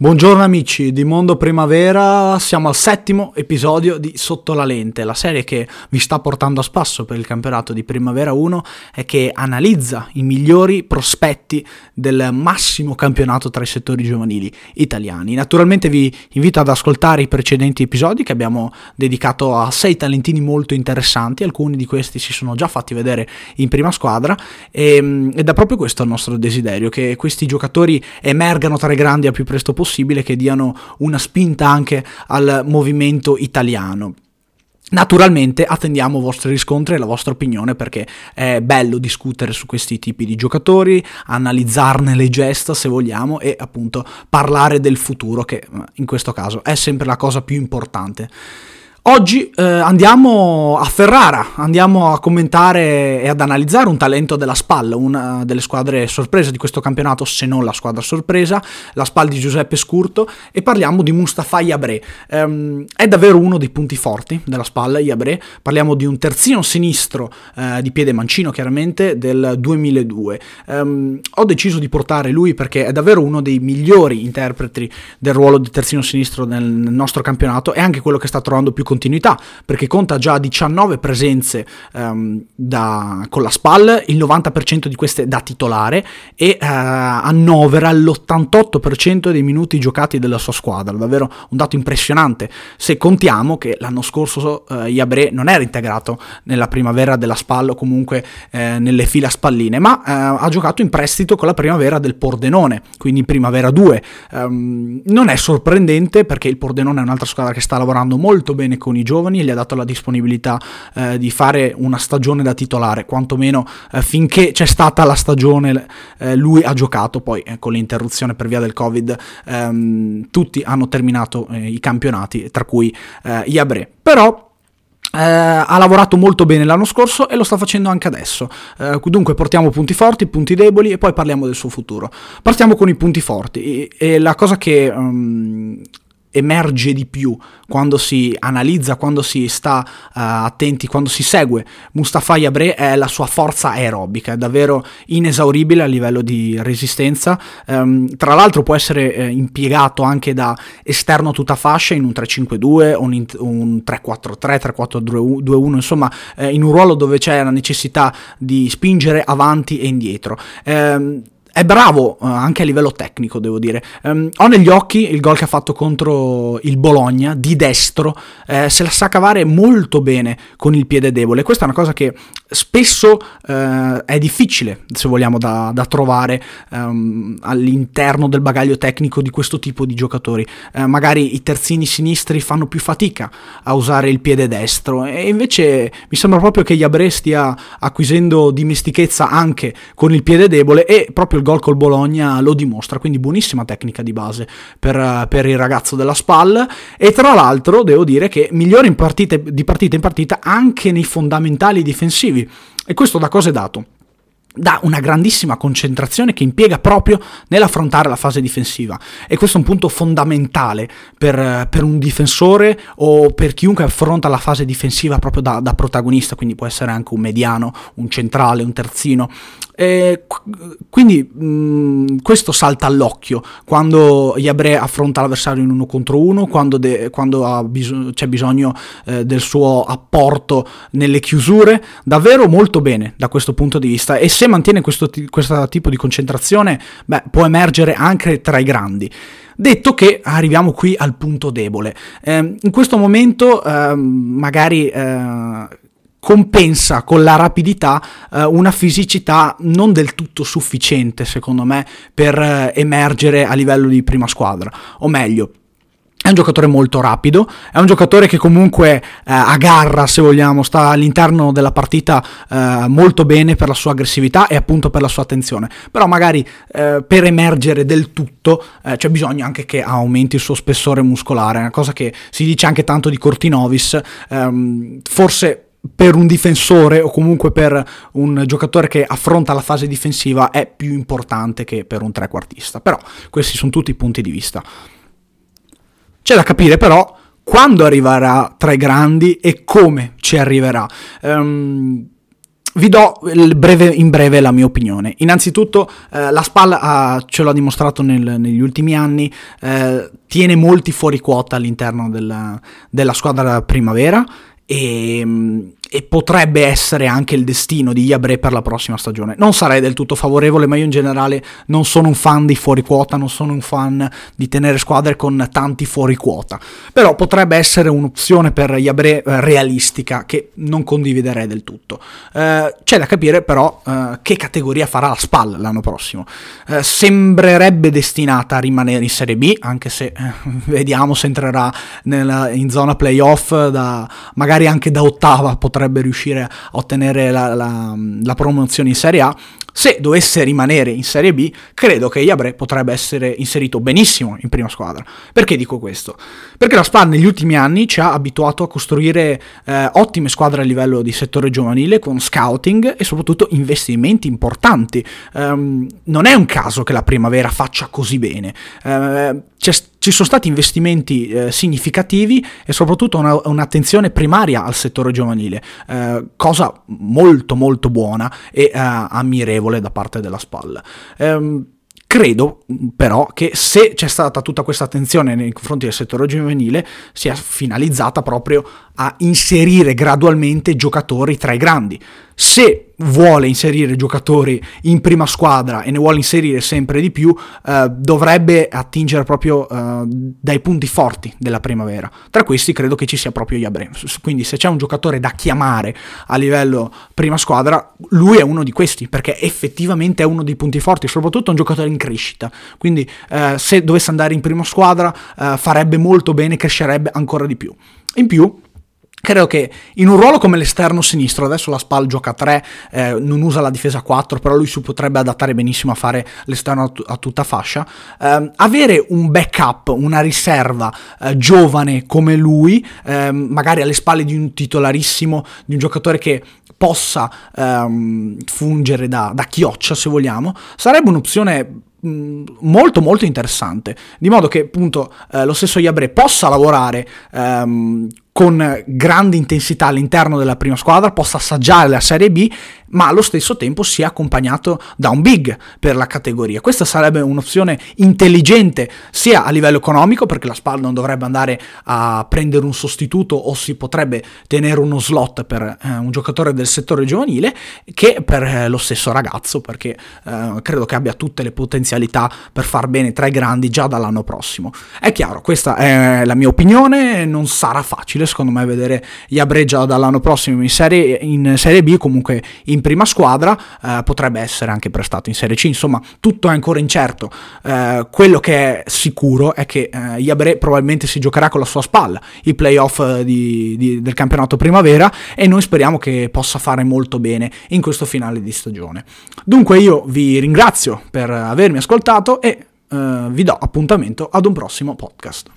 Buongiorno amici di Mondo Primavera, siamo al settimo episodio di Sotto la lente, la serie che vi sta portando a spasso per il campionato di Primavera 1 e che analizza i migliori prospetti del massimo campionato tra i settori giovanili italiani. Naturalmente vi invito ad ascoltare i precedenti episodi che abbiamo dedicato a sei talentini molto interessanti, alcuni di questi si sono già fatti vedere in prima squadra. E, ed è proprio questo il nostro desiderio, che questi giocatori emergano tra i grandi al più presto possibile possibile che diano una spinta anche al movimento italiano. Naturalmente attendiamo i vostri riscontri e la vostra opinione perché è bello discutere su questi tipi di giocatori, analizzarne le gesta se vogliamo e appunto parlare del futuro che in questo caso è sempre la cosa più importante. Oggi eh, andiamo a Ferrara, andiamo a commentare e ad analizzare un talento della SPAL, una delle squadre sorprese di questo campionato, se non la squadra sorpresa, la SPAL di Giuseppe Scurto, e parliamo di Mustafa Yabre. Um, è davvero uno dei punti forti della SPAL, Yabre, parliamo di un terzino sinistro uh, di piede mancino, chiaramente, del 2002. Um, ehm, ho deciso di portare lui perché è davvero uno dei migliori interpreti del ruolo di terzino sinistro nel, nostro campionato e anche quello che sta trovando più continuità, perché conta già 19 presenze um, da, con la SPAL, il 90% di queste da titolare e uh, annovera l'88% dei minuti giocati della sua squadra, davvero un dato impressionante se contiamo che l'anno scorso uh, Iabre non era integrato nella primavera della SPAL o comunque uh, nelle fila spalline, ma ha giocato in prestito con la primavera del Pordenone, quindi in primavera 2. Um, ehm, non è sorprendente perché il Pordenone è un'altra squadra che sta lavorando molto bene con i giovani e gli ha dato la disponibilità eh, di fare una stagione da titolare, quantomeno eh, finché c'è stata la stagione eh, lui ha giocato, poi eh, con l'interruzione per via del Covid ehm, tutti hanno terminato eh, i campionati, tra cui eh, Iabre. Però eh, ha lavorato molto bene l'anno scorso e lo sta facendo anche adesso. Eh, dunque portiamo punti forti, punti deboli e poi parliamo del suo futuro. Partiamo con i punti forti e, e la cosa che um, emerge di più quando si analizza, quando si sta uh, attenti, quando si segue Mustafa Yabre è la sua forza aerobica, è davvero inesauribile a livello di resistenza. Um, tra l'altro può essere eh, impiegato anche da esterno tutta fascia in un 3-5-2, un, un 3-4-3, 3-4-2-1, insomma eh, in un ruolo dove c'è la necessità di spingere avanti e indietro. Um, è bravo uh, anche a livello tecnico, devo dire. Um, ho negli occhi il gol che ha fatto contro il Bologna di destro, eh, se la sa cavare molto bene con il piede debole. Questa è una cosa che spesso eh, è difficile, se vogliamo, da, da trovare um, all'interno del bagaglio tecnico di questo tipo di giocatori. Eh, magari i terzini sinistri fanno più fatica a usare il piede destro e invece mi sembra proprio che Iabre stia acquisendo dimestichezza anche con il piede debole e proprio il gol col Bologna lo dimostra, quindi buonissima tecnica di base per, per il ragazzo della SPAL e tra l'altro devo dire che migliore partite, di partita in partita anche nei fondamentali difensivi e questo da cosa è dato? da una grandissima concentrazione che impiega proprio nell'affrontare la fase difensiva e questo è un punto fondamentale per, per un difensore o per chiunque affronta la fase difensiva proprio da, da, protagonista, quindi può essere anche un mediano, un centrale, un terzino. E quindi mh, questo salta all'occhio quando Yabre affronta l'avversario in uno contro uno, quando, de, quando bis- c'è bisogno eh, del suo apporto nelle chiusure, davvero molto bene da questo punto di vista e se mantiene questo, t- questo tipo di concentrazione, beh, può emergere anche tra i grandi. Detto che arriviamo qui al punto debole. Eh, in questo momento eh, magari eh, compensa con la rapidità eh, una fisicità non del tutto sufficiente, secondo me, per eh, emergere a livello di prima squadra. O meglio, è un giocatore molto rapido, è un giocatore che comunque eh, agarra, se vogliamo, sta all'interno della partita eh, molto bene per la sua aggressività e appunto per la sua attenzione. Però magari eh, per emergere del tutto eh, c'è bisogno anche che aumenti il suo spessore muscolare, una cosa che si dice anche tanto di Cortinovis, ehm, forse per un difensore o comunque per un giocatore che affronta la fase difensiva è più importante che per un trequartista. Però questi sono tutti i punti di vista. C'è da capire però quando arriverà tra i grandi e come ci arriverà. Um, vi do breve, in breve la mia opinione. Innanzitutto, eh, la SPAL ce l'ha dimostrato nel, negli ultimi anni, eh, tiene molti fuori quota all'interno della, della squadra primavera e, e, potrebbe essere anche il destino di Iabre per la prossima stagione. Non sarei del tutto favorevole, ma io in generale non sono un fan di fuori quota, non sono un fan di tenere squadre con tanti fuori quota. Però potrebbe essere un'opzione per Iabre eh, realistica che non condividerei del tutto. Eh, c'è da capire però eh, che categoria farà la SPAL l'anno prossimo. Eh, sembrerebbe destinata a rimanere in Serie B, anche se eh, vediamo se entrerà nella, in zona playoff da magari magari anche da ottava potrebbe riuscire a ottenere la, la, la promozione in Serie A, se dovesse rimanere in Serie B, credo che Iabre potrebbe essere inserito benissimo in prima squadra. Perché dico questo? Perché la SPAL negli ultimi anni ci ha abituato a costruire eh, ottime squadre a livello di settore giovanile con scouting e soprattutto investimenti importanti. Um, non è un caso che la primavera faccia così bene. Uh, ci sono stati investimenti eh, significativi e soprattutto una, un'attenzione primaria al settore giovanile, eh, cosa molto molto buona e eh, ammirevole da parte della SPAL. Ehm, Credo però che se c'è stata tutta questa attenzione nei confronti del settore giovanile sia finalizzata proprio a inserire gradualmente giocatori tra i grandi. Se vuole inserire giocatori in prima squadra e ne vuole inserire sempre di più, eh, dovrebbe attingere proprio eh, dai punti forti della primavera. Tra questi credo che ci sia proprio Yabre. Quindi se c'è un giocatore da chiamare a livello prima squadra, lui è uno di questi, perché effettivamente è uno dei punti forti, soprattutto un giocatore in crescita. Quindi eh, se dovesse andare in prima squadra eh, farebbe molto bene, crescerebbe ancora di più. In più, Credo che in un ruolo come l'esterno sinistro, adesso la Spal gioca a 3, eh, non usa la difesa 4, però lui si potrebbe adattare benissimo a fare l'esterno a, t- a tutta fascia. Eh, avere un backup, una riserva eh, giovane come lui, ehm, magari alle spalle di un titolarissimo, di un giocatore che possa ehm, fungere da, da chioccia, se vogliamo, sarebbe un'opzione molto molto interessante di modo che appunto eh, lo stesso Iabre possa lavorare ehm, con grande intensità all'interno della prima squadra, possa assaggiare la Serie B, ma allo stesso tempo sia accompagnato da un big per la categoria. Questa sarebbe un'opzione intelligente sia a livello economico, perché la SPAL non dovrebbe andare a prendere un sostituto o si potrebbe tenere uno slot per eh, un giocatore del settore giovanile, che per eh, lo stesso ragazzo, perché eh, credo che abbia tutte le potenzialità per far bene tra i grandi già dall'anno prossimo. È chiaro, questa è la mia opinione, non sarà facile secondo me vedere Iabreggia dall'anno prossimo in serie, in serie B, comunque in prima squadra, eh, potrebbe essere anche prestato in Serie C, insomma tutto è ancora incerto. Eh, quello che è sicuro è che eh, Iabre probabilmente si giocherà con la sua spalla i playoff eh, di, di, del campionato primavera e noi speriamo che possa fare molto bene in questo finale di stagione. Dunque io vi ringrazio per avermi ascoltato e eh, vi do appuntamento ad un prossimo podcast.